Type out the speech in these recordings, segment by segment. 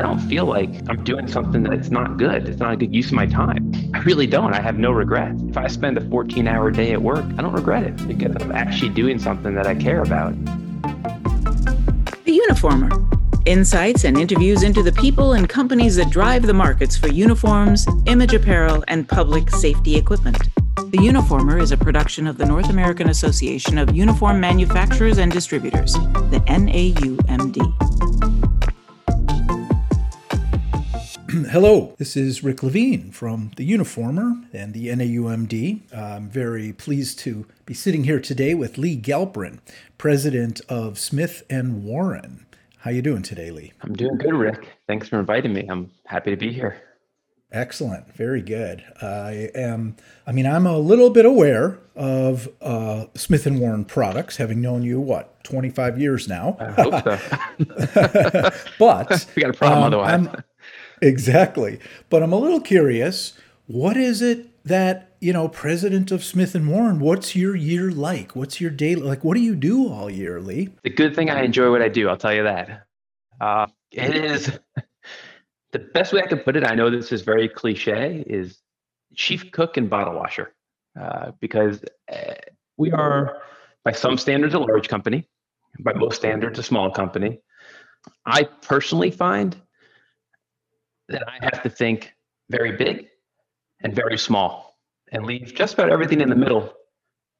I don't feel like I'm doing something that's not good. It's not a good use of my time. I really don't. I have no regret. If I spend a 14 hour day at work, I don't regret it because I'm actually doing something that I care about. The Uniformer insights and interviews into the people and companies that drive the markets for uniforms, image apparel, and public safety equipment. The Uniformer is a production of the North American Association of Uniform Manufacturers and Distributors, the NAUMD. Hello, this is Rick Levine from the Uniformer and the NAUMD. I'm very pleased to be sitting here today with Lee Galperin, president of Smith and Warren. How you doing today, Lee? I'm doing good, Rick. Thanks for inviting me. I'm happy to be here. Excellent. Very good. I am, I mean, I'm a little bit aware of uh, Smith and Warren products, having known you, what, 25 years now? I hope so. but we got a problem um, otherwise. I'm, exactly. But I'm a little curious. What is it that, you know, president of Smith and Warren, what's your year like? What's your day like? What do you do all year, Lee? The good thing I enjoy what I do, I'll tell you that. Uh, it is the best way I can put it, I know this is very cliche, is chief cook and bottle washer, uh, because uh, we are, by some standards, a large company, by most standards, a small company. I personally find that I have to think very big and very small, and leave just about everything in the middle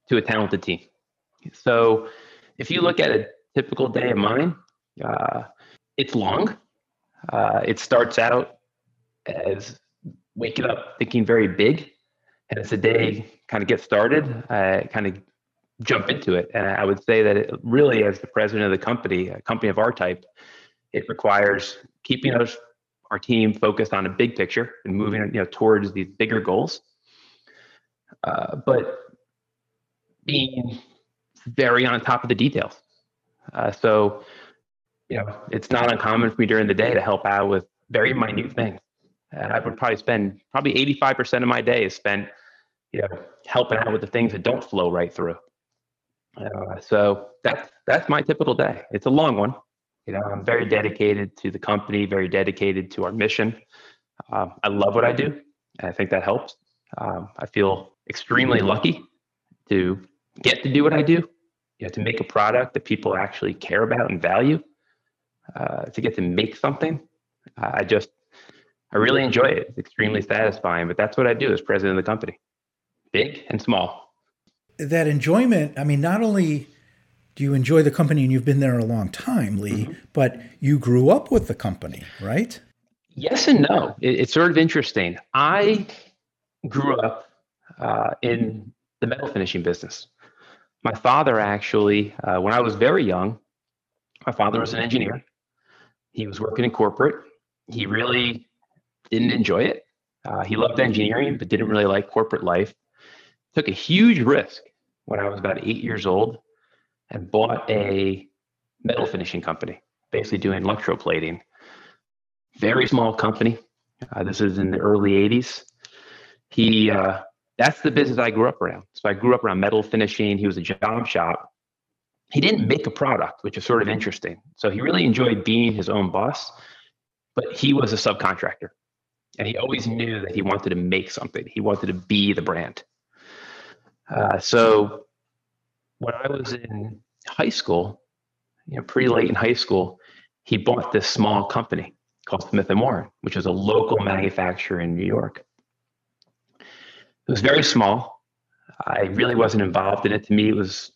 to a talented team. So, if you look at a typical day of mine, uh, it's long uh, it starts out as waking up thinking very big, and as the day kind of gets started, I kind of jump into it. And I would say that it really, as the president of the company, a company of our type, it requires keeping us our team focused on a big picture and moving you know towards these bigger goals. Uh, but being very on top of the details. Uh, so you know, it's not uncommon for me during the day to help out with very minute things. And I would probably spend probably 85% of my day is spent, you know, helping out with the things that don't flow right through. Uh, so that's that's my typical day. It's a long one. You know, I'm very dedicated to the company, very dedicated to our mission. Um, I love what I do, and I think that helps. Um, I feel extremely lucky to get to do what I do. You know, to make a product that people actually care about and value uh, to get to make something. I just, I really enjoy it. It's extremely satisfying, but that's what I do as president of the company, big and small. That enjoyment, I mean, not only you enjoy the company and you've been there a long time, Lee, mm-hmm. but you grew up with the company, right? Yes and no. It, it's sort of interesting. I grew up uh, in the metal finishing business. My father actually, uh, when I was very young, my father was an engineer. He was working in corporate. He really didn't enjoy it. Uh, he loved engineering, but didn't really like corporate life. Took a huge risk when I was about eight years old and bought a metal finishing company, basically doing electroplating. Very small company. Uh, this is in the early 80s. He, uh, that's the business I grew up around. So I grew up around metal finishing. He was a job shop he didn't make a product, which is sort of interesting. So he really enjoyed being his own boss, but he was a subcontractor. And he always knew that he wanted to make something, he wanted to be the brand. Uh, so when I was in high school, you know, pretty late in high school, he bought this small company called Smith and Warren, which was a local manufacturer in New York. It was very small. I really wasn't involved in it. To me, it was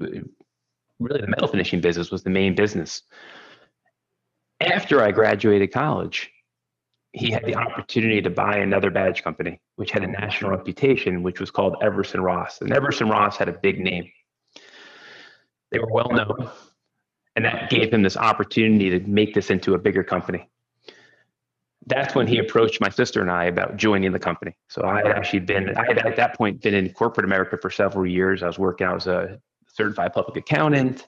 really the metal finishing business was the main business. After I graduated college, he had the opportunity to buy another badge company, which had a national reputation, which was called Everson Ross. And Everson Ross had a big name. They were well known. And that gave him this opportunity to make this into a bigger company. That's when he approached my sister and I about joining the company. So I had actually been, I had at that point been in corporate America for several years. I was working, I was a certified public accountant,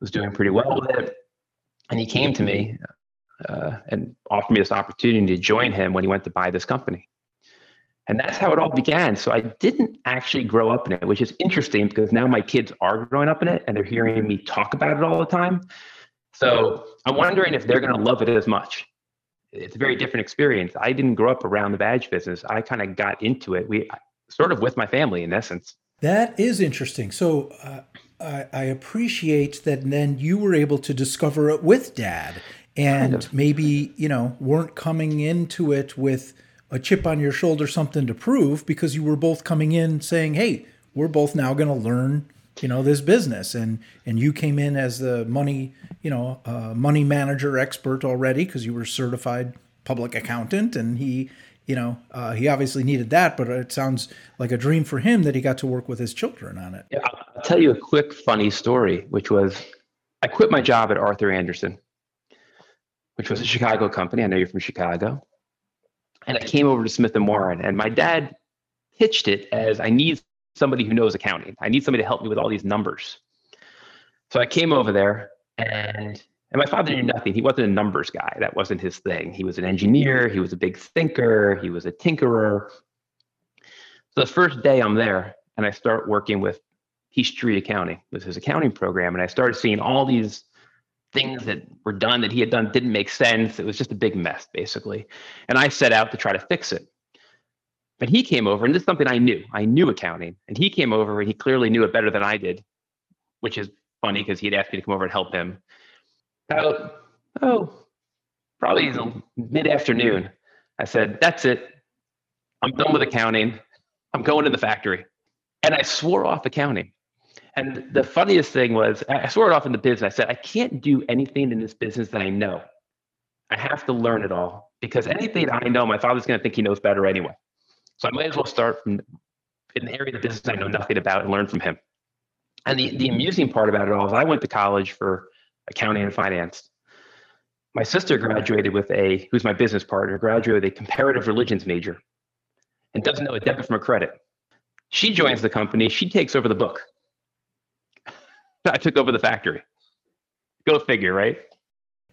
was doing pretty well with it. And he came to me uh, and offered me this opportunity to join him when he went to buy this company. And that's how it all began. So I didn't actually grow up in it, which is interesting because now my kids are growing up in it and they're hearing me talk about it all the time. So I'm wondering if they're going to love it as much it's a very different experience. I didn't grow up around the badge business. I kind of got into it. We sort of with my family in essence. That is interesting. So uh, I, I, appreciate that. Then you were able to discover it with dad, and kind of. maybe you know weren't coming into it with a chip on your shoulder, something to prove, because you were both coming in saying, "Hey, we're both now going to learn." you know this business and and you came in as the money you know uh, money manager expert already because you were certified public accountant and he you know, uh, he obviously needed that, but it sounds like a dream for him that he got to work with his children on it. Yeah, I'll tell you a quick funny story, which was I quit my job at Arthur Andersen, which was a Chicago company. I know you're from Chicago. And I came over to Smith and Warren, and my dad pitched it as I need somebody who knows accounting. I need somebody to help me with all these numbers. So I came over there and and my father knew nothing. He wasn't a numbers guy. That wasn't his thing. He was an engineer. He was a big thinker. He was a tinkerer. So the first day I'm there and I start working with Peachtree Accounting, with his accounting program. And I started seeing all these things that were done that he had done didn't make sense. It was just a big mess, basically. And I set out to try to fix it. But he came over, and this is something I knew. I knew accounting. And he came over and he clearly knew it better than I did, which is funny because he had asked me to come over and help him about oh probably mid afternoon. I said, "That's it. I'm done with accounting. I'm going to the factory," and I swore off accounting. And the funniest thing was, I swore it off in the business. I said, "I can't do anything in this business that I know. I have to learn it all because anything I know, my father's going to think he knows better anyway. So I might as well start from in the area of the business I know nothing about and learn from him." And the, the amusing part about it all is I went to college for accounting and finance. My sister graduated with a, who's my business partner, graduated with a comparative religions major and doesn't know a debit from a credit. She joins the company, she takes over the book. I took over the factory. Go figure, right?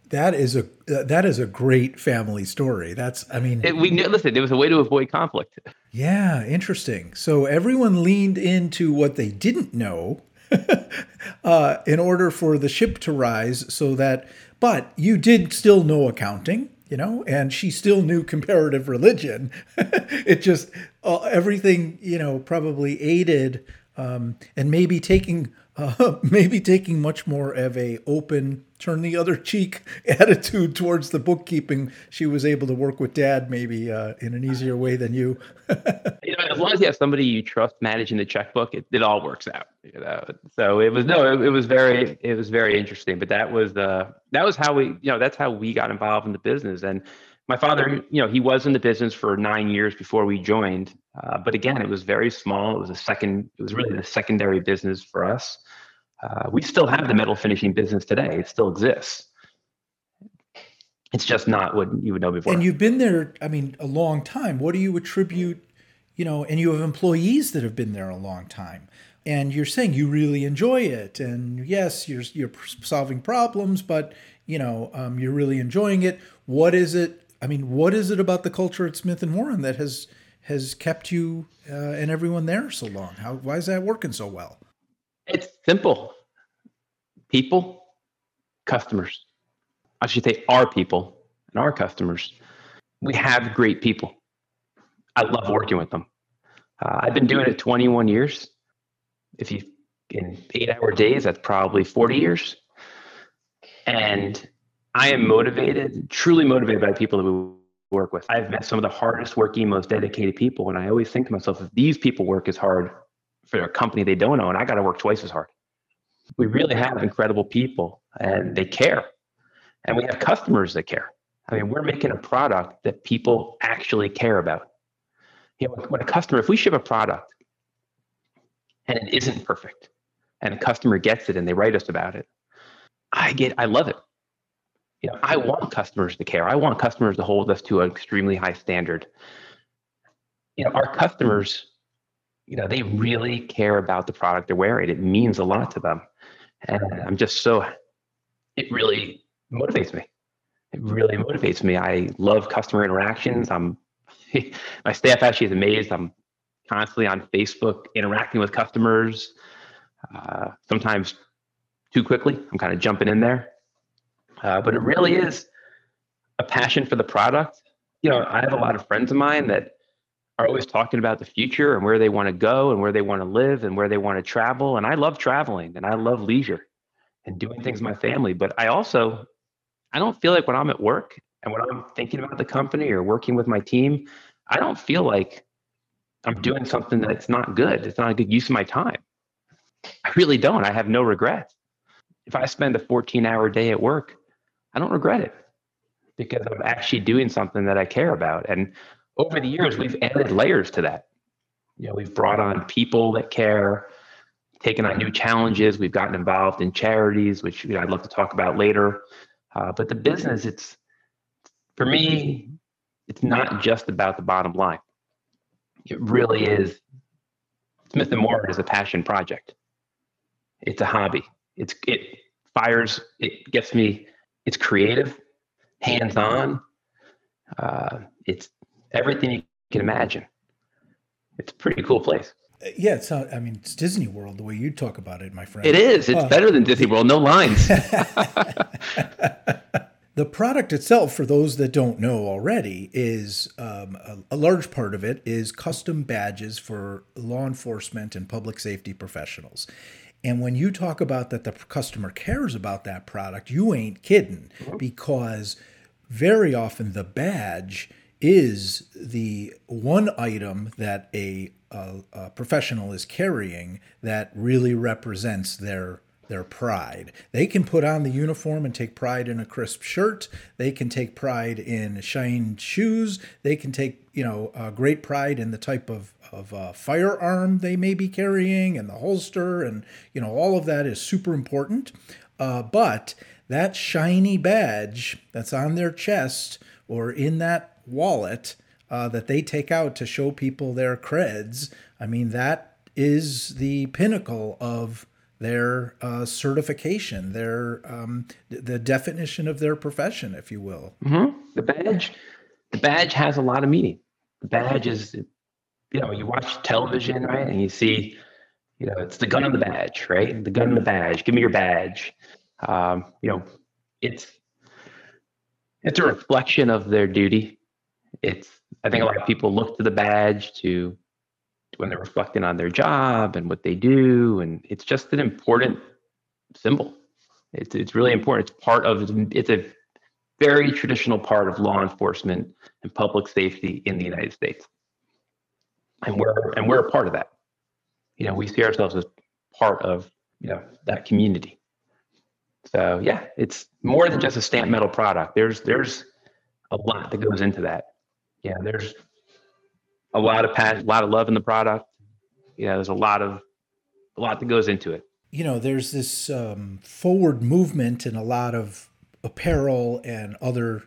That is a that is a great family story. That's I mean it, we listen. It was a way to avoid conflict. Yeah, interesting. So everyone leaned into what they didn't know uh, in order for the ship to rise so that, but you did still know accounting, you know, and she still knew comparative religion. it just, uh, everything, you know, probably aided um, and maybe taking uh, maybe taking much more of a open turn the other cheek attitude towards the bookkeeping she was able to work with dad maybe uh, in an easier way than you. You know as long as you have somebody you trust managing the checkbook it, it all works out you know? So it was no it, it was very it was very interesting but that was the that was how we you know that's how we got involved in the business. And my father, you know, he was in the business for nine years before we joined. Uh, but again, it was very small. It was a second, it was really the secondary business for us. Uh, we still have the metal finishing business today. It still exists. It's just not what you would know before. And you've been there, I mean, a long time. What do you attribute, you know, and you have employees that have been there a long time. And you're saying you really enjoy it. And yes, you're, you're solving problems, but, you know, um, you're really enjoying it. What is it I mean, what is it about the culture at Smith and Warren that has has kept you uh, and everyone there so long? How why is that working so well? It's simple. People, customers. I should say our people and our customers. We have great people. I love working with them. Uh, I've been doing it 21 years. If you in eight hour days, that's probably 40 years. And I am motivated, truly motivated by people that we work with. I've met some of the hardest working, most dedicated people. And I always think to myself, if these people work as hard for a company they don't own, I got to work twice as hard. We really have incredible people and they care. And we have customers that care. I mean, we're making a product that people actually care about. You know, when a customer, if we ship a product and it isn't perfect and a customer gets it and they write us about it, I get, I love it you know, I want customers to care. I want customers to hold us to an extremely high standard. You know, our customers, you know, they really care about the product they're wearing. It means a lot to them. And I'm just so, it really motivates me. It really motivates me. I love customer interactions. I'm, my staff actually is amazed. I'm constantly on Facebook interacting with customers. Uh, sometimes too quickly. I'm kind of jumping in there. Uh, but it really is a passion for the product. You know, I have a lot of friends of mine that are always talking about the future and where they want to go and where they want to live and where they want to travel. And I love traveling and I love leisure and doing things with my family. But I also, I don't feel like when I'm at work and when I'm thinking about the company or working with my team, I don't feel like I'm doing something that's not good. It's not a good use of my time. I really don't. I have no regrets. If I spend a 14 hour day at work, I don't regret it because I'm actually doing something that I care about. And over the years, we've added layers to that. You know, we've brought on people that care, taken on new challenges. We've gotten involved in charities, which you know, I'd love to talk about later. Uh, but the business, it's for me, it's not just about the bottom line. It really is. Smith and Warren is a passion project. It's a hobby. It's it fires. It gets me. It's creative, hands on. Uh, it's everything you can imagine. It's a pretty cool place. Uh, yeah, it's not, I mean, it's Disney World the way you talk about it, my friend. It is. It's uh, better than Disney World. No lines. the product itself, for those that don't know already, is um, a, a, large part of it is custom badges for law enforcement and public safety professionals. And when you talk about that the customer cares about that product, you ain't kidding. Because very often the badge is the one item that a, a, a, professional is carrying that really represents their their pride. They can put on the uniform and take pride in a crisp shirt. They can take pride in shined shoes. They can take you know uh, great pride in the type of of uh, firearm they may be carrying and the holster and you know all of that is super important. Uh, but that shiny badge that's on their chest or in that wallet uh, that they take out to show people their creds, I mean, that is the pinnacle of their uh, certification, their um, the definition of their profession, if you will. Mm-hmm. The badge, the badge has a lot of meaning. The badge is, you know, you watch television, right, and you see, you know, it's the gun on the badge, right? The gun on the badge. Give me your badge. Um, you know, it's it's a reflection of their duty it's I think a lot of people look to the badge to when they're reflecting on their job and what they do, and it's just an important symbol. It's it's really important. It's part of it's a very traditional part of law enforcement and public safety in the United States, and we're and we're a part of that. You know, we see ourselves as part of you know that community. So yeah, it's more than just a stamp metal product. There's there's a lot that goes into that yeah, there's a lot of passion, a lot of love in the product. Yeah, there's a lot of a lot that goes into it. You know, there's this um, forward movement in a lot of apparel and other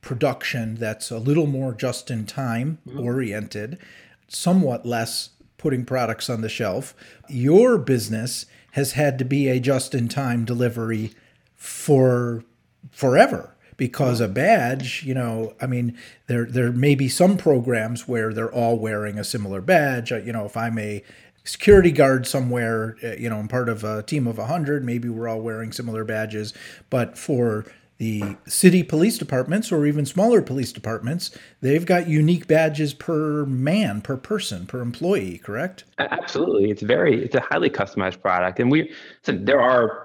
production that's a little more just in time mm-hmm. oriented, somewhat less putting products on the shelf. Your business has had to be a just in time delivery for forever because a badge, you know, I mean, there there may be some programs where they're all wearing a similar badge. Uh, you know, if I'm a security guard somewhere, uh, you know, I'm part of a team of 100, maybe we're all wearing similar badges, but for the city police departments or even smaller police departments, they've got unique badges per man, per person, per employee, correct? Absolutely. It's very it's a highly customized product. And we so there are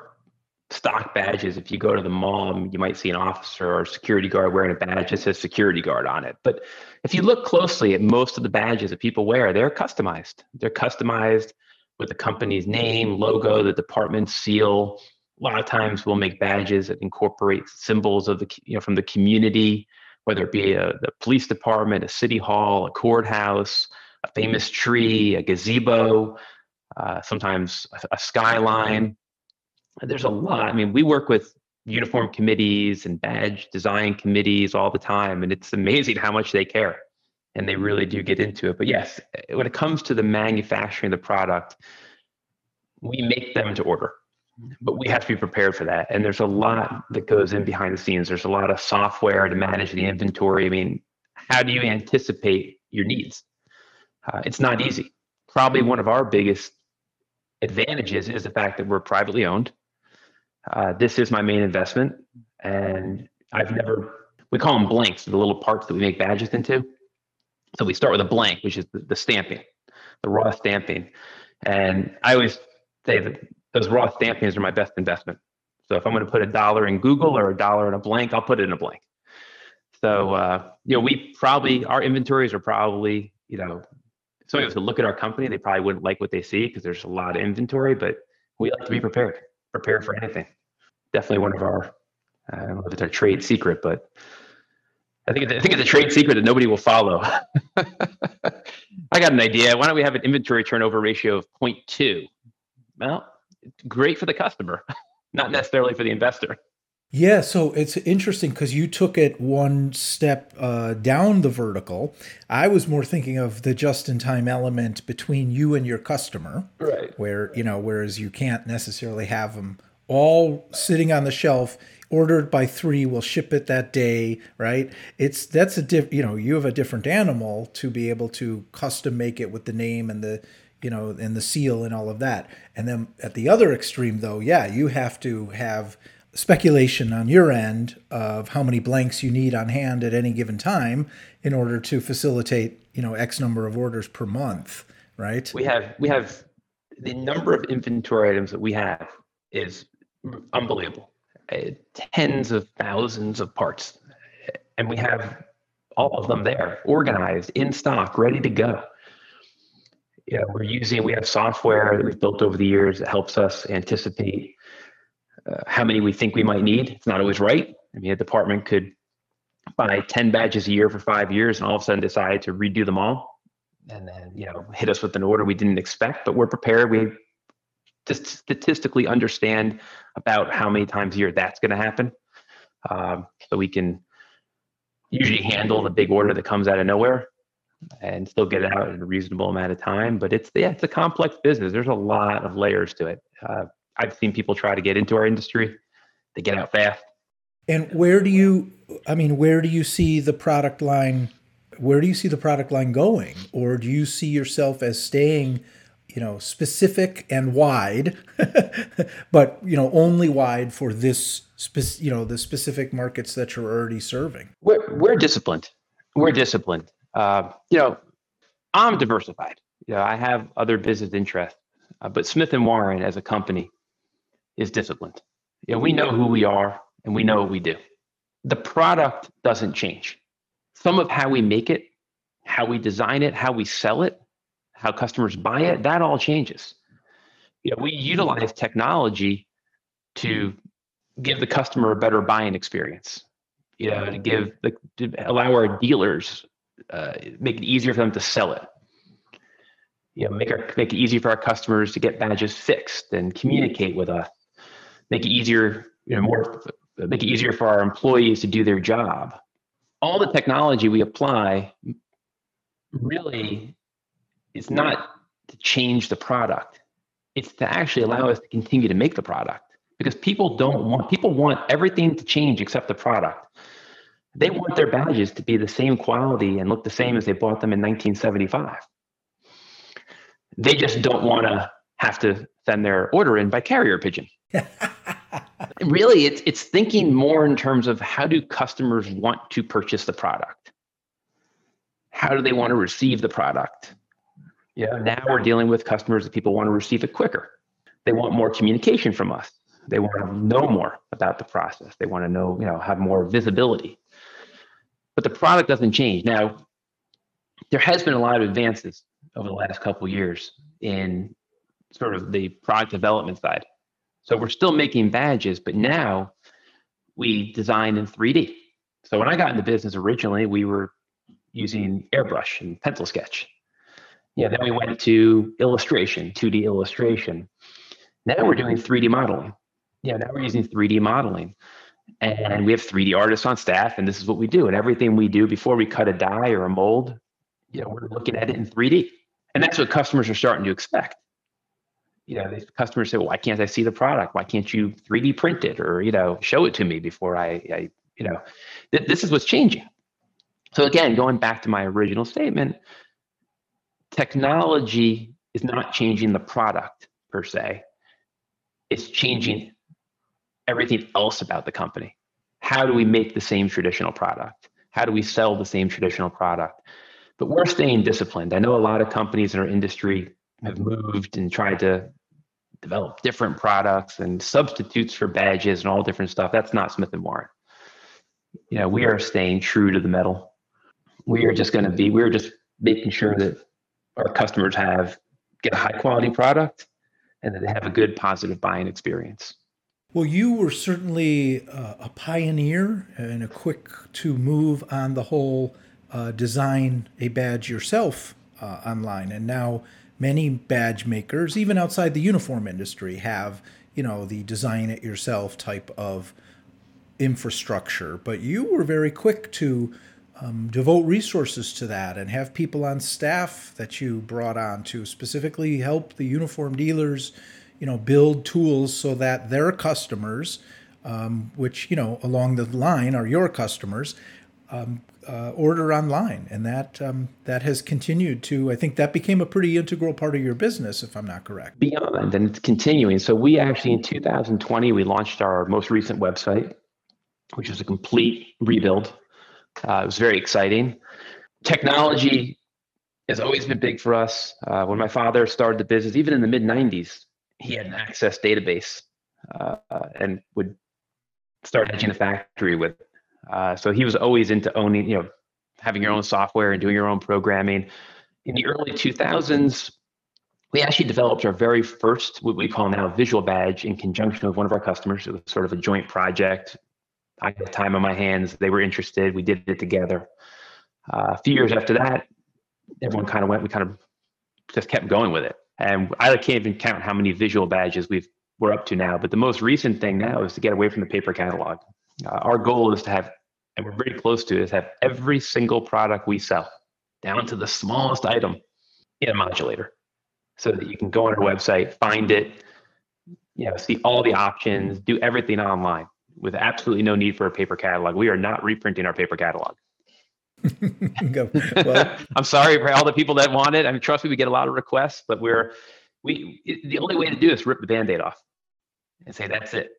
stock badges. If you go to the mall, you might see an officer or security guard wearing a badge that says security guard on it. But if you look closely at most of the badges that people wear, they're customized. They're customized with the company's name, logo, the department seal. A lot of times we'll make badges that incorporate symbols of the you know from the community, whether it be a, the police department, a city hall, a courthouse, a famous tree, a gazebo, uh, sometimes a, a skyline there's a lot. I mean, we work with uniform committees and badge design committees all the time, and it's amazing how much they care and they really do get into it. But yes, when it comes to the manufacturing of the product, we make them to order, but we have to be prepared for that. And there's a lot that goes in behind the scenes. There's a lot of software to manage the inventory. I mean, how do you anticipate your needs? Uh, it's not easy. Probably one of our biggest advantages is the fact that we're privately owned uh, this is my main investment, and I've never we call them blanks, the little parts that we make badges into. So we start with a blank, which is the, the stamping, the raw stamping. And I always say that those raw stampings are my best investment. So if I'm going to put a dollar in Google or a dollar in a blank, I'll put it in a blank. So uh, you know, we probably our inventories are probably you know, if somebody was to look at our company, they probably wouldn't like what they see because there's a lot of inventory. But we like to be prepared, prepared for anything. Definitely one of our I don't know if it's our trade secret, but I think I think it's a trade secret that nobody will follow. I got an idea. Why don't we have an inventory turnover ratio of 0.2? Well, great for the customer, not necessarily for the investor. Yeah, so it's interesting because you took it one step uh, down the vertical. I was more thinking of the just-in-time element between you and your customer, right? Where you know, whereas you can't necessarily have them all sitting on the shelf, ordered by three, we'll ship it that day, right? It's that's a diff. You know, you have a different animal to be able to custom make it with the name and the you know and the seal and all of that. And then at the other extreme, though, yeah, you have to have speculation on your end of how many blanks you need on hand at any given time in order to facilitate, you know, X number of orders per month, right? We have we have the number of inventory items that we have is unbelievable. Uh, tens of thousands of parts. And we have all of them there, organized, in stock, ready to go. Yeah, we're using we have software that we've built over the years that helps us anticipate uh, how many we think we might need. It's not always right. I mean, a department could buy 10 badges a year for five years and all of a sudden decide to redo them all and then, you know, hit us with an order we didn't expect, but we're prepared. We just statistically understand about how many times a year that's going to happen. Um, so we can usually handle the big order that comes out of nowhere and still get it out in a reasonable amount of time. But it's yeah, it's a complex business. There's a lot of layers to it. Uh, I've seen people try to get into our industry. They get out fast. And where do you I mean, where do you see the product line where do you see the product line going? Or do you see yourself as staying, you know, specific and wide, but you know, only wide for this spe- you know, the specific markets that you're already serving? We're we're disciplined. We're disciplined. Uh, you know, I'm diversified. You know, I have other business interests, uh, but Smith and Warren as a company is disciplined. Know, we know who we are and we know what we do. The product doesn't change. Some of how we make it, how we design it, how we sell it, how customers buy it, that all changes. You know, we utilize technology to give the customer a better buying experience. You know, to give the to allow our dealers uh, make it easier for them to sell it. You know, make our make it easier for our customers to get badges fixed and communicate with us make it easier, you know, more make it easier for our employees to do their job. All the technology we apply really is not to change the product. It's to actually allow us to continue to make the product because people don't want people want everything to change except the product. They want their badges to be the same quality and look the same as they bought them in 1975. They just don't want to have to send their order in by carrier pigeon. really, it's it's thinking more in terms of how do customers want to purchase the product? How do they want to receive the product? Yeah, now we're dealing with customers that people want to receive it quicker. They want more communication from us. They want to know more about the process. They want to know, you know, have more visibility. But the product doesn't change. Now, there has been a lot of advances over the last couple years in sort of the product development side. So we're still making badges, but now we design in 3D. So when I got into business originally, we were using airbrush and pencil sketch. Yeah, then we went to illustration, 2D illustration. Now we're doing 3D modeling. Yeah, now we're using 3D modeling. And we have 3D artists on staff, and this is what we do. And everything we do before we cut a die or a mold, you know, we're looking at it in 3D. And that's what customers are starting to expect you know, these customers say, why can't I see the product? Why can't you 3D print it or, you know, show it to me before I, I you know, th- this is what's changing. So again, going back to my original statement, technology is not changing the product per se. It's changing everything else about the company. how do we make the same traditional product? How do we sell the same traditional product? But we're staying disciplined. I know a lot of companies in our industry have moved and tried to develop different products and substitutes for badges and all different stuff. That's not Smith and Warren. You know, we are staying true to the metal. We are just going to be, we're just making sure that our customers have get a high quality product and that they have a good positive buying experience. Well, you were certainly uh, a pioneer and a quick to move on the whole uh, design a badge yourself uh, online. And now many badge makers, even outside the uniform industry, have, you know, the design it yourself type of infrastructure. But you were very quick to um, devote resources to that and have people on staff that you brought on to specifically help the uniform dealers you know build tools so that their customers um, which you know along the line are your customers um, uh, order online. And that um, that has continued to i think that became a pretty integral part of your business if i'm not correct. Beyond and it's continuing. So we actually in 2020 we launched our most recent website which was a complete rebuild. Uh, it was very exciting. Technology has always been big for us. Uh, when my father started the business even in the mid 90s he had an access database uh, and would start edging the factory with. Uh, so he was always into owning, you know, having your own software and doing your own programming. In the early 2000s, we actually developed our very first, what we call now visual badge in conjunction with one of our customers. It was sort of a joint project. I had time on my hands. They were interested. We did it together. Uh, a few years after that, everyone kind of went, we kind of just kept going with it. And I can't even count how many visual badges we've we're up to now. But the most recent thing now is to get away from the paper catalog. Uh, our goal is to have, and we're very close to, is have every single product we sell, down to the smallest item, in a modulator, so that you can go on our website, find it, you know, see all the options, do everything online with absolutely no need for a paper catalog. We are not reprinting our paper catalog. well, I'm sorry for all the people that want it. I mean, trust me, we get a lot of requests, but we're we the only way to do this rip the band-aid off and say that's it.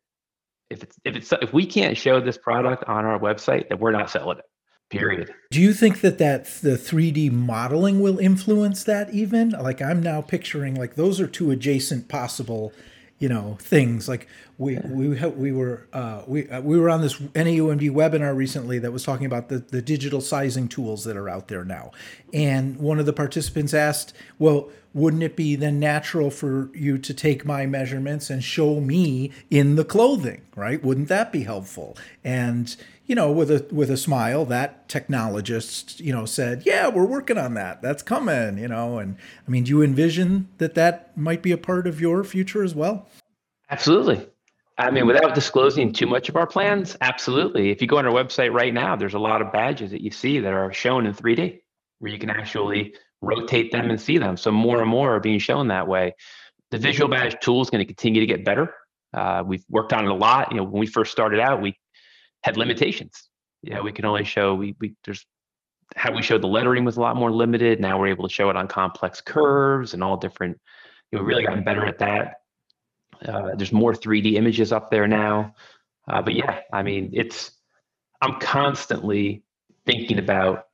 If it's if it's if we can't show this product on our website, then we're not selling it. Period. Do you think that that the 3D modeling will influence that even? Like I'm now picturing like those are two adjacent possible you know things like we yeah. we we were uh, we uh, we were on this NAUMD webinar recently that was talking about the the digital sizing tools that are out there now, and one of the participants asked, "Well, wouldn't it be then natural for you to take my measurements and show me in the clothing, right? Wouldn't that be helpful?" And you know, with a with a smile, that technologist, you know, said, "Yeah, we're working on that. That's coming." You know, and I mean, do you envision that that might be a part of your future as well? Absolutely. I mean, without disclosing too much of our plans, absolutely. If you go on our website right now, there's a lot of badges that you see that are shown in 3D, where you can actually rotate them and see them. So more and more are being shown that way. The visual badge tool is going to continue to get better. Uh, we've worked on it a lot. You know, when we first started out, we had limitations. Yeah, we can only show we we there's how we showed the lettering was a lot more limited. Now we're able to show it on complex curves and all different. You know, really gotten better at that. Uh, there's more 3D images up there now. Uh, but yeah, I mean, it's I'm constantly thinking about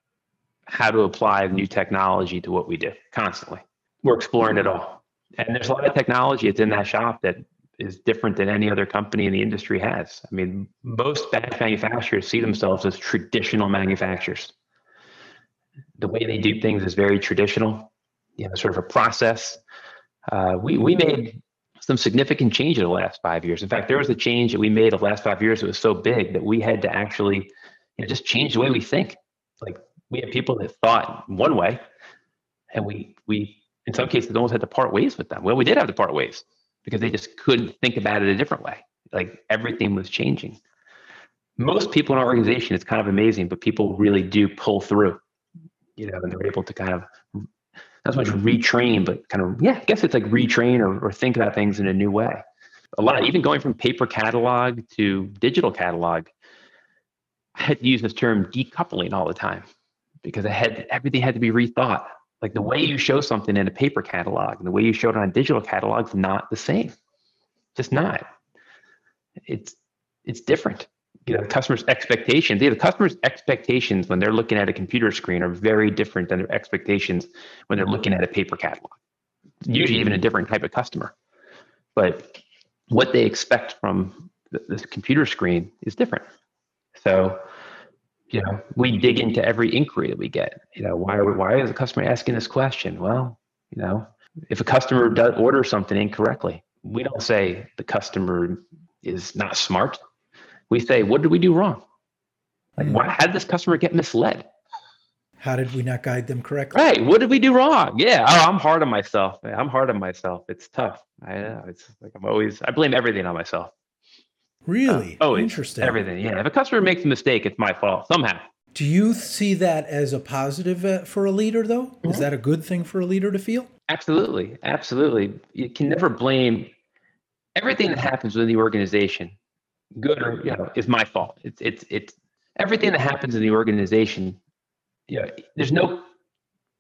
how to apply new technology to what we do. Constantly, we're exploring it all, and there's a lot of technology that's in that shop that is different than any other company in the industry has. I mean, most badge manufacturers see themselves as traditional manufacturers. The way they do things is very traditional, you know, sort of a process. Uh, we we made some significant change in the last five years. In fact, there was a change that we made the last five years that was so big that we had to actually you know, just change the way we think. Like we had people that thought one way, and we we in some cases almost had to part ways with them. Well, we did have to part ways because they just couldn't think about it a different way. Like everything was changing. Most people in our organization, it's kind of amazing, but people really do pull through, you know, and they're able to kind of not much retrain, but kind of, yeah, I guess it's like retrain or, or think about things in a new way. A lot, even going from paper catalog to digital catalog, I had to use this term decoupling all the time because I had everything had to be rethought like the way you show something in a paper catalog and the way you show it on a digital catalog is not the same. Just not. It's it's different. You know, customers' expectations. Yeah, the customers' expectations when they're looking at a computer screen are very different than their expectations when they're looking at a paper catalog. Usually, even a different type of customer. But what they expect from this computer screen is different. So, you know, we dig into every inquiry that we get. You know, why are why is the customer asking this question? Well, you know, if a customer does order something incorrectly, we don't say the customer is not smart we say, what did we do wrong? Like, why, how did this customer get misled? How did we not guide them correctly? Right. What did we do wrong? Yeah. Oh, I'm hard on myself. I'm hard on myself. It's tough. I know. It's like I'm always, I blame everything on myself. Really? Uh, Interesting. Everything. Yeah. If a customer makes a mistake, it's my fault somehow. Do you see that as a positive uh, for a leader, though? Mm-hmm. Is that a good thing for a leader to feel? Absolutely. Absolutely. You can never blame everything that happens within the organization good or you know is my fault. It's it's it's everything that happens in the organization. Yeah, you know, there's no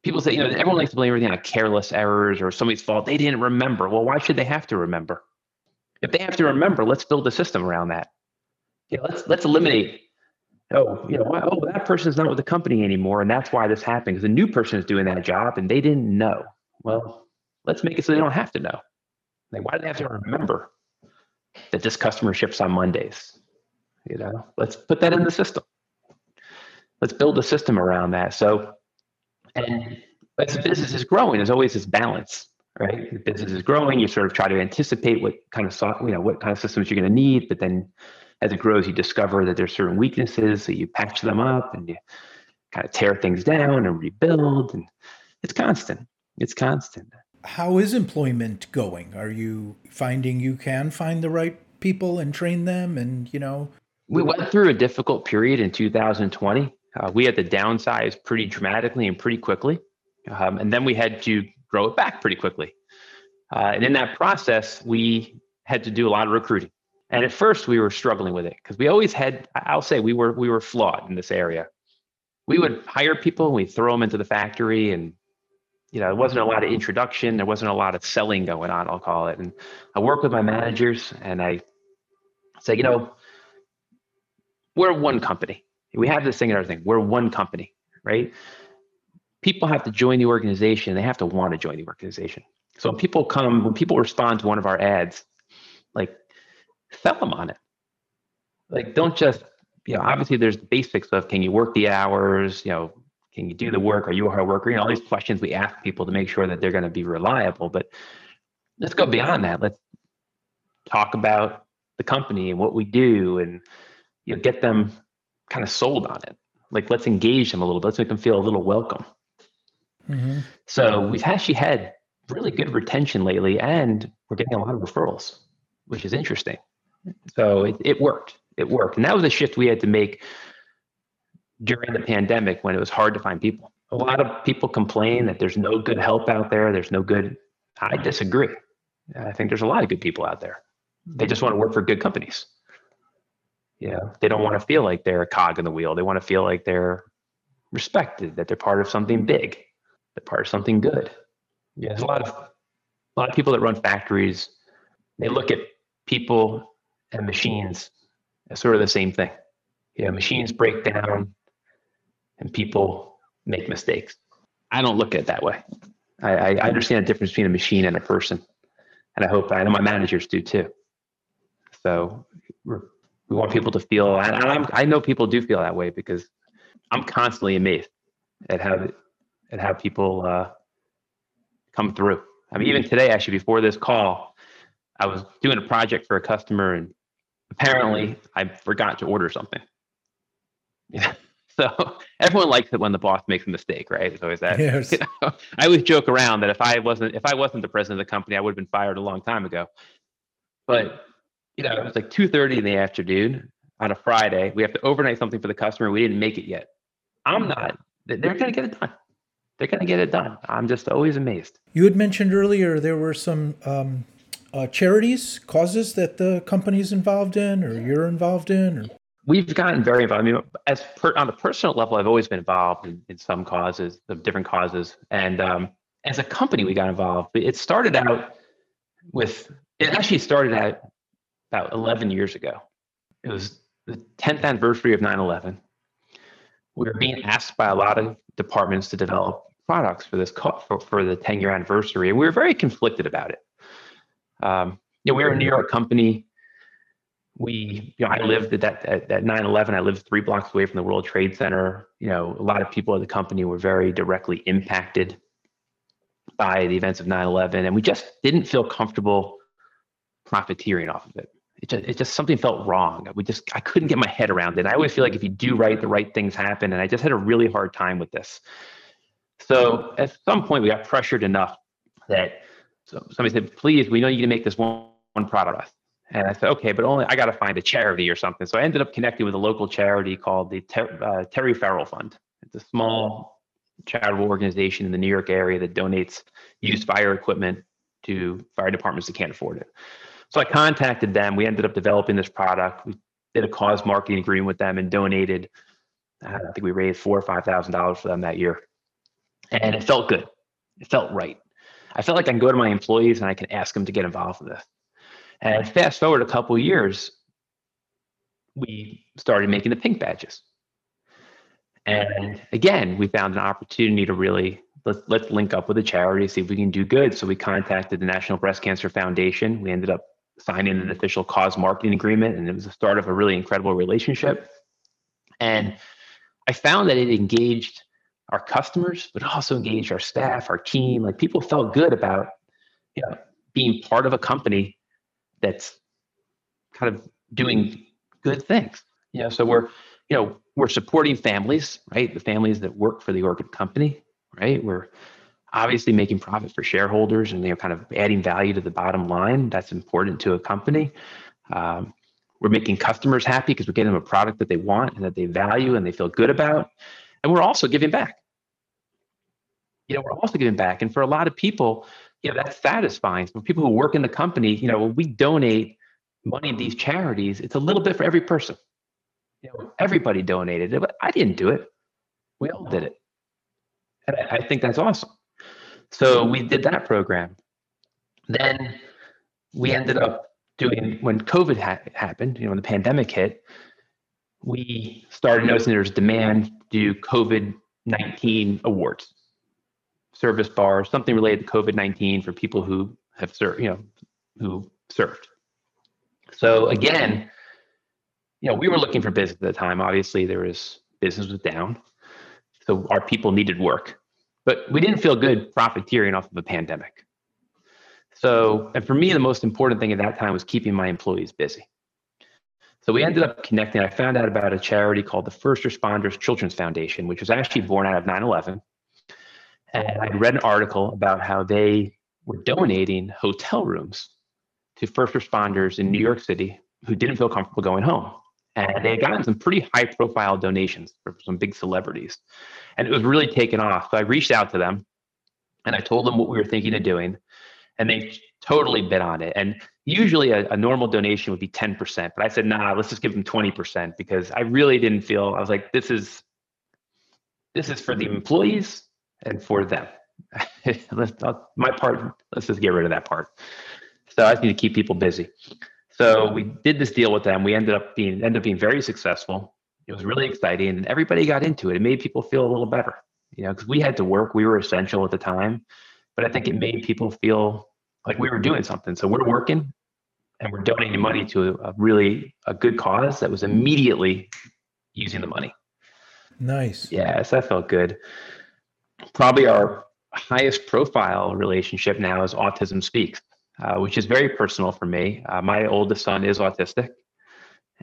people say you know everyone likes to blame everything on careless errors or somebody's fault. They didn't remember. Well, why should they have to remember? If they have to remember, let's build a system around that. Yeah, let's let's eliminate. Oh, you know, oh, that person's not with the company anymore, and that's why this happened because a new person is doing that job and they didn't know. Well, let's make it so they don't have to know. Like, why do they have to remember? That this customer ships on Mondays. You know, let's put that in the system. Let's build a system around that. So, and as the business is growing, there's always this balance, right? The business is growing. You sort of try to anticipate what kind of you know, what kind of systems you're going to need, but then as it grows, you discover that there's certain weaknesses, so you patch them up and you kind of tear things down and rebuild, and it's constant. It's constant how is employment going? Are you finding you can find the right people and train them and, you know? We went through a difficult period in 2020. Uh, we had to downsize pretty dramatically and pretty quickly. Um, and then we had to grow it back pretty quickly. Uh, and in that process, we had to do a lot of recruiting. And at first, we were struggling with it because we always had. I'll say we were we were flawed in this area. We would hire people, and we'd throw them into the factory, and you know, there wasn't a lot of introduction. There wasn't a lot of selling going on, I'll call it. And I work with my managers and I say, you know, we're one company. We have this thing and everything. We're one company, right? People have to join the organization. They have to want to join the organization. So when people come, when people respond to one of our ads, like sell them on it. Like don't just, you know, obviously there's the basics of can you work the hours, you know, can you do the work? Are you a hard worker? You know, all these questions we ask people to make sure that they're going to be reliable. But let's go beyond that. Let's talk about the company and what we do and you know, get them kind of sold on it. Like let's engage them a little bit. Let's make them feel a little welcome. Mm-hmm. So we've actually had really good retention lately, and we're getting a lot of referrals, which is interesting. So it, it worked. It worked. And that was a shift we had to make during the pandemic when it was hard to find people. A lot of people complain that there's no good help out there. There's no good. I disagree. I think there's a lot of good people out there. They just want to work for good companies. Yeah. they don't want to feel like they're a cog in the wheel. They want to feel like they're respected, that they're part of something big, they're part of something good. Yeah, there's a lot of a lot of people that run factories. They look at people and machines as sort of the same thing. Know, machines break down and people make mistakes. I don't look at it that way. I, I understand the difference between a machine and a person, and I hope I know my managers do too. So we want people to feel, and I'm, I know people do feel that way because I'm constantly amazed at how at how people uh, come through. I mean, even today, actually, before this call, I was doing a project for a customer, and apparently, I forgot to order something. Yeah. So everyone likes it when the boss makes a mistake, right? It's always that. Yes. You know, I always joke around that if I wasn't if I wasn't the president of the company, I would have been fired a long time ago. But you know, it's like two thirty in the afternoon on a Friday. We have to overnight something for the customer. We didn't make it yet. I'm not. They're going to get it done. They're going to get it done. I'm just always amazed. You had mentioned earlier there were some um, uh, charities, causes that the company is involved in, or you're involved in, or we've gotten very involved. I mean, as per, on a personal level, I've always been involved in, in some causes, of different causes, and um, as a company, we got involved. It started out with it actually started out about 11 years ago. It was the 10th anniversary of 9 11. We were being asked by a lot of departments to develop products for this for, for the 10 year anniversary, and we were very conflicted about it. Um, you know, we were a New York company. We, you know, I lived at that at, at 9/11. I lived three blocks away from the World Trade Center. You know, a lot of people at the company were very directly impacted by the events of 9/11, and we just didn't feel comfortable profiteering off of it. It just, it just something felt wrong. We just I couldn't get my head around it. I always feel like if you do right, the right things happen, and I just had a really hard time with this. So at some point, we got pressured enough that somebody said, "Please, we know you can make this one, one product." And I said, "Okay, but only I got to find a charity or something." So I ended up connecting with a local charity called the Ter- uh, Terry Farrell Fund. It's a small charitable organization in the New York area that donates used fire equipment to fire departments that can't afford it. So I contacted them. We ended up developing this product. We did a cause marketing agreement with them and donated. I think we raised four or five thousand dollars for them that year, and it felt good. It felt right. I felt like I can go to my employees and I can ask them to get involved with this. And fast forward a couple years, we started making the pink badges. And again, we found an opportunity to really let's let's link up with a charity, see if we can do good. So we contacted the National Breast Cancer Foundation. We ended up signing an official cause marketing agreement, and it was the start of a really incredible relationship. And I found that it engaged our customers, but also engaged our staff, our team. Like people felt good about, you know, being part of a company that's kind of doing good things. You know, so we're, you know, we're supporting families, right? The families that work for the organ company, right? We're obviously making profit for shareholders and you know kind of adding value to the bottom line that's important to a company um, we're making customers happy because we're getting them a product that they want and that they value and they feel good about and we're also giving back you know we're also giving back and for a lot of people you know that's satisfying for people who work in the company you know when we donate money to these charities it's a little bit for every person. You know everybody donated it but i didn't do it. We all did it. And I, I think that's awesome. So we did that program. Then we ended up doing when COVID ha- happened, you know, when the pandemic hit, we started noticing there was demand to do COVID 19 awards, service bar, something related to COVID 19 for people who have served, you know, who served. So again, you know, we were looking for business at the time. Obviously, there was business was down. So our people needed work. But we didn't feel good profiteering off of a pandemic. So, and for me, the most important thing at that time was keeping my employees busy. So we ended up connecting. I found out about a charity called the First Responders Children's Foundation, which was actually born out of 9 11. And I read an article about how they were donating hotel rooms to first responders in New York City who didn't feel comfortable going home. And they had gotten some pretty high profile donations from some big celebrities and it was really taken off. So I reached out to them and I told them what we were thinking of doing, and they totally bid on it. And usually a, a normal donation would be 10%, but I said, nah, let's just give them 20% because I really didn't feel, I was like, this is, this is for the mm-hmm. employees and for them. let's, my part, let's just get rid of that part. So I just need to keep people busy. So we did this deal with them. We ended up being ended up being very successful. It was really exciting, and everybody got into it. It made people feel a little better, you know, because we had to work. We were essential at the time, but I think it made people feel like we were doing something. So we're working, and we're donating money to a really a good cause that was immediately using the money. Nice. Yes, that felt good. Probably our highest profile relationship now is Autism Speaks, uh, which is very personal for me. Uh, my oldest son is autistic.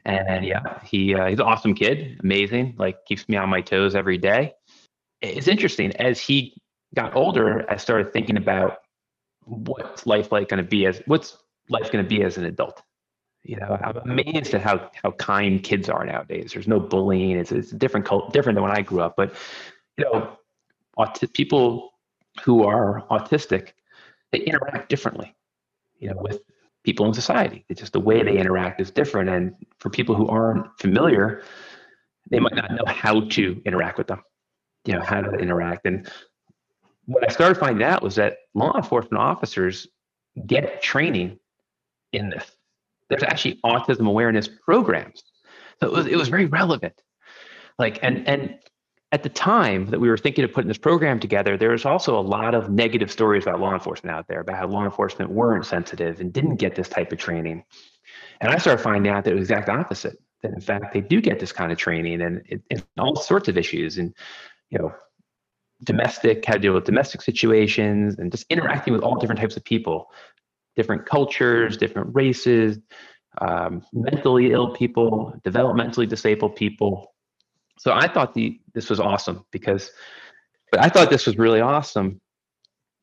And yeah, he uh, he's an awesome kid, amazing. Like keeps me on my toes every day. It's interesting as he got older, I started thinking about what's life like going to be as what's life going to be as an adult. You know, I'm amazed at how how kind kids are nowadays. There's no bullying. It's it's different cult, different than when I grew up. But you know, aut- people who are autistic, they interact differently. You know, with people in society. It's just the way they interact is different. And for people who aren't familiar, they might not know how to interact with them, you know, how to interact. And what I started finding out was that law enforcement officers get training in this. There's actually autism awareness programs. So it was, it was very relevant. Like, and, and at the time that we were thinking of putting this program together, there was also a lot of negative stories about law enforcement out there, about how law enforcement weren't sensitive and didn't get this type of training. And I started finding out that it was the exact opposite. That in fact they do get this kind of training and in all sorts of issues and you know domestic, how to deal with domestic situations, and just interacting with all different types of people, different cultures, different races, um, mentally ill people, developmentally disabled people. So I thought the this was awesome because, but I thought this was really awesome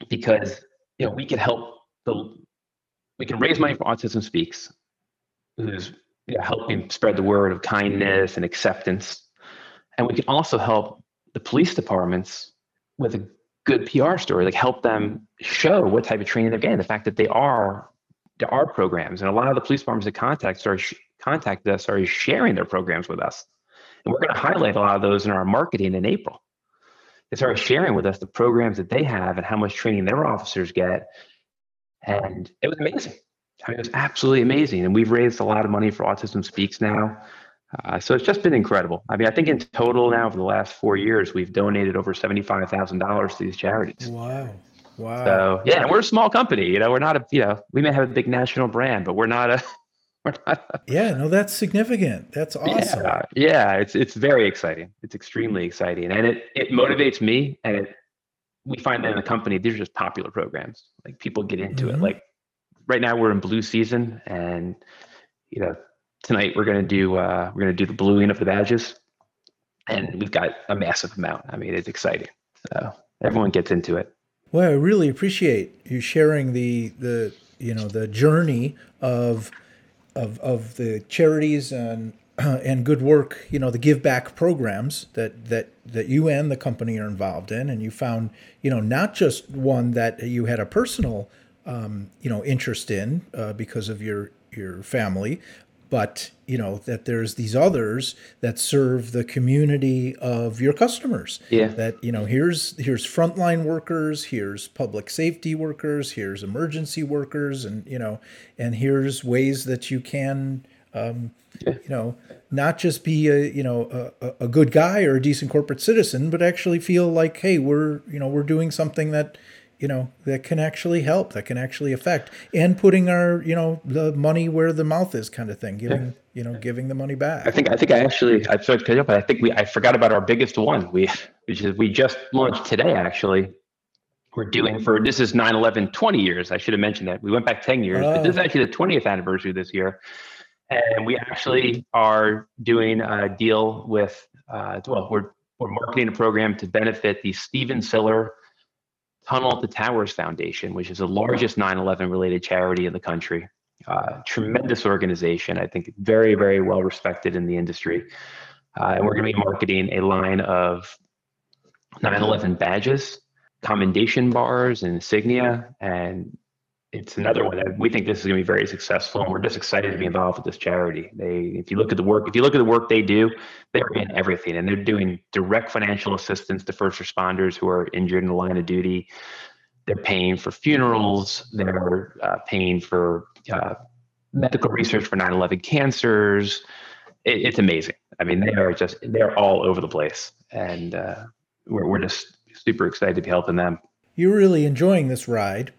because you know we could help the we can raise money for Autism Speaks, who's you know, helping spread the word of kindness and acceptance, and we can also help the police departments with a good PR story, like help them show what type of training they're getting. The fact that they are there are programs, and a lot of the police departments that contact are us are sharing their programs with us, and we're going to highlight a lot of those in our marketing in April. They started sharing with us the programs that they have and how much training their officers get, and it was amazing. I mean, it was absolutely amazing, and we've raised a lot of money for Autism Speaks now. Uh, so it's just been incredible. I mean, I think in total now over the last four years, we've donated over seventy-five thousand dollars to these charities. Wow. Wow. So yeah, we're a small company. You know, we're not a you know we may have a big national brand, but we're not a we're not. A, yeah, no, that's significant. That's awesome. Yeah, yeah, it's it's very exciting. It's extremely exciting, and it it motivates me. And it we find that in the company, these are just popular programs. Like people get into mm-hmm. it. Like right now, we're in blue season, and you know tonight we're going to do uh, we're going to do the bluing of the badges, and we've got a massive amount. I mean, it's exciting. So everyone gets into it. Well, I really appreciate you sharing the the you know the journey of of of the charities and and good work, you know, the give back programs that that that you and the company are involved in, and you found, you know, not just one that you had a personal, um, you know, interest in uh, because of your your family, but you know that there's these others that serve the community of your customers yeah that you know here's here's frontline workers here's public safety workers here's emergency workers and you know and here's ways that you can um, yeah. you know not just be a you know a, a good guy or a decent corporate citizen but actually feel like hey we're you know we're doing something that you know that can actually help that can actually affect and putting our you know the money where the mouth is kind of thing giving yeah. you know giving the money back i think i think i actually i'm sorry to cut you up but i think we i forgot about our biggest one we which is we just launched today actually we're doing for this is 9-11 20 years i should have mentioned that we went back 10 years oh. but this is oh. actually the 20th anniversary this year and we actually are doing a deal with uh, well we're we're marketing a program to benefit the Stephen Siller Tunnel to Towers Foundation, which is the largest 9 11 related charity in the country. Uh, tremendous organization. I think very, very well respected in the industry. Uh, and we're going to be marketing a line of 9 11 badges, commendation bars, and insignia, and it's another one that we think this is going to be very successful and we're just excited to be involved with this charity. They if you look at the work if you look at the work they do they're in everything and they're doing direct financial assistance to first responders who are injured in the line of duty. They're paying for funerals. They're uh, paying for uh, medical research for 9-11 cancers. It, it's amazing. I mean they are just they're all over the place and uh, we're, we're just super excited to be helping them. You're really enjoying this ride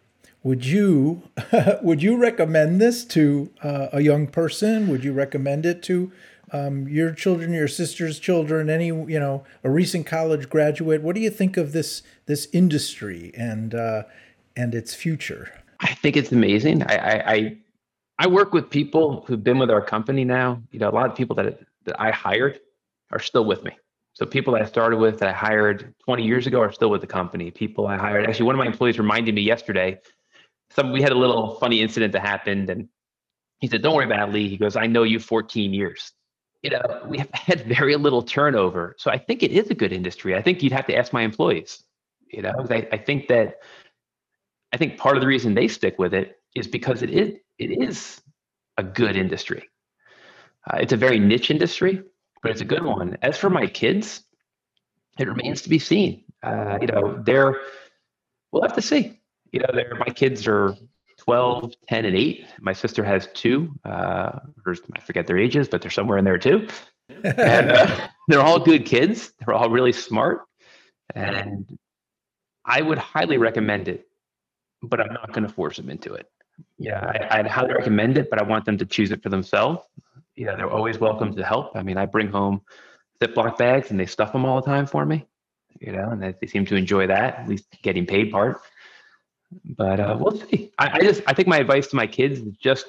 would you would you recommend this to uh, a young person? Would you recommend it to um, your children, your sister's children, any you know, a recent college graduate? What do you think of this this industry and uh, and its future? I think it's amazing. I, I, I I work with people who've been with our company now. You know, a lot of people that that I hired are still with me. So people that I started with that I hired 20 years ago are still with the company. People I hired. Actually, one of my employees reminded me yesterday some we had a little funny incident that happened and he said, Don't worry about it, Lee. He goes, I know you 14 years. You know, we have had very little turnover. So I think it is a good industry. I think you'd have to ask my employees. You know, I, I think that I think part of the reason they stick with it is because it is it is a good industry. Uh, it's a very niche industry, but it's a good one. As for my kids, it remains to be seen. Uh, you know, they're we'll have to see you know, they're my kids are 12, 10, and 8. My sister has two. Uh, I forget their ages, but they're somewhere in there too. and uh, they're all good kids. They're all really smart. And I would highly recommend it, but I'm not going to force them into it. Yeah, I, I'd highly recommend it, but I want them to choose it for themselves. Yeah, they're always welcome to help. I mean, I bring home Ziploc bags and they stuff them all the time for me, you know, and they, they seem to enjoy that, at least getting paid part. But uh, we'll see. I, I just, I think my advice to my kids is just,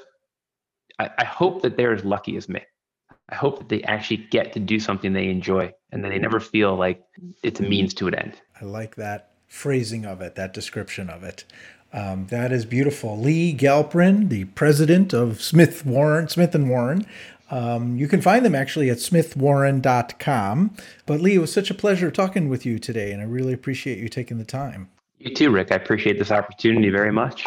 I, I hope that they're as lucky as me. I hope that they actually get to do something they enjoy and that they never feel like it's a means to an end. I like that phrasing of it, that description of it. Um, that is beautiful. Lee Galperin, the president of Smith Warren, Smith and Warren. Um, you can find them actually at smithwarren.com. But Lee, it was such a pleasure talking with you today, and I really appreciate you taking the time. You too, Rick. I appreciate this opportunity very much.